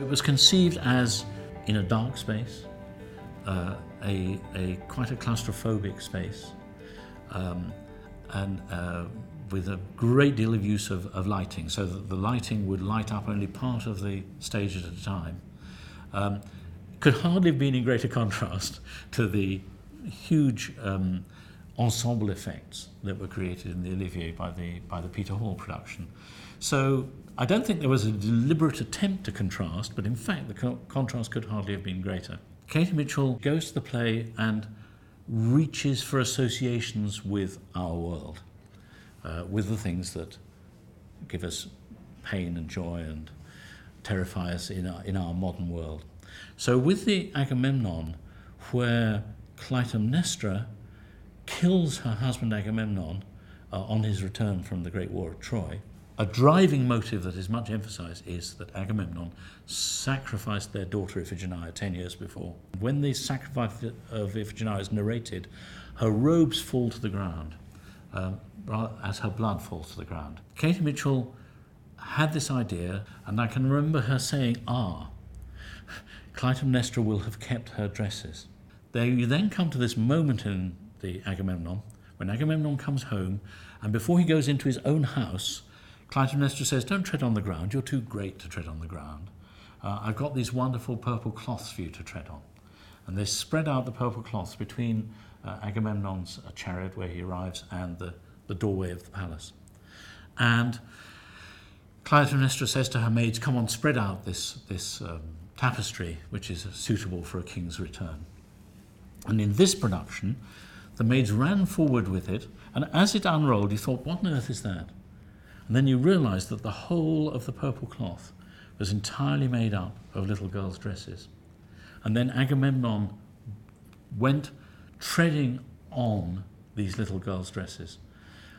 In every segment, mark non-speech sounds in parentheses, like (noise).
was conceived as in a dark space, uh, a, a quite a claustrophobic space, um, and uh, with a great deal of use of, of, lighting, so that the lighting would light up only part of the stage at a time. Um, could hardly have been in greater (laughs) contrast to the huge um, ensemble effects that were created in the Olivier by the, by the Peter Hall production. So I don't think there was a deliberate attempt to contrast, but in fact the co- contrast could hardly have been greater. Katie Mitchell goes to the play and reaches for associations with our world, uh, with the things that give us pain and joy and terrify us in our, in our modern world. So with the Agamemnon, where Clytemnestra kills her husband Agamemnon uh, on his return from the Great War of Troy, a driving motive that is much emphasized is that Agamemnon sacrificed their daughter Iphigenia 10 years before. When the sacrifice of Iphigenia is narrated, her robes fall to the ground uh, as her blood falls to the ground. Katie Mitchell had this idea, and I can remember her saying, Ah, Clytemnestra will have kept her dresses. There you then come to this moment in the Agamemnon, when Agamemnon comes home, and before he goes into his own house, Clytemnestra says, Don't tread on the ground, you're too great to tread on the ground. Uh, I've got these wonderful purple cloths for you to tread on. And they spread out the purple cloths between uh, Agamemnon's uh, chariot where he arrives and the, the doorway of the palace. And Clytemnestra says to her maids, Come on, spread out this, this um, tapestry which is suitable for a king's return. And in this production, the maids ran forward with it, and as it unrolled, you thought, what on earth is that? And then you realized that the whole of the purple cloth was entirely made up of little girls' dresses. And then Agamemnon went treading on these little girls' dresses.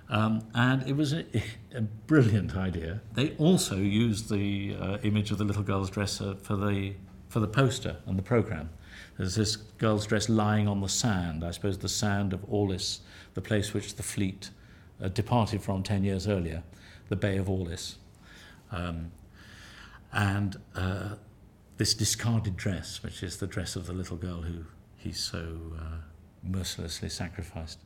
Um, and it was a, (laughs) a, brilliant idea. They also used the uh, image of the little girl's dress uh, for the for the poster and the program. There's this girl's dress lying on the sand, I suppose the sand of Aulis, the place which the fleet uh, departed from 10 years earlier, the Bay of Aulis. Um, and uh, this discarded dress, which is the dress of the little girl who he so uh, mercilessly sacrificed.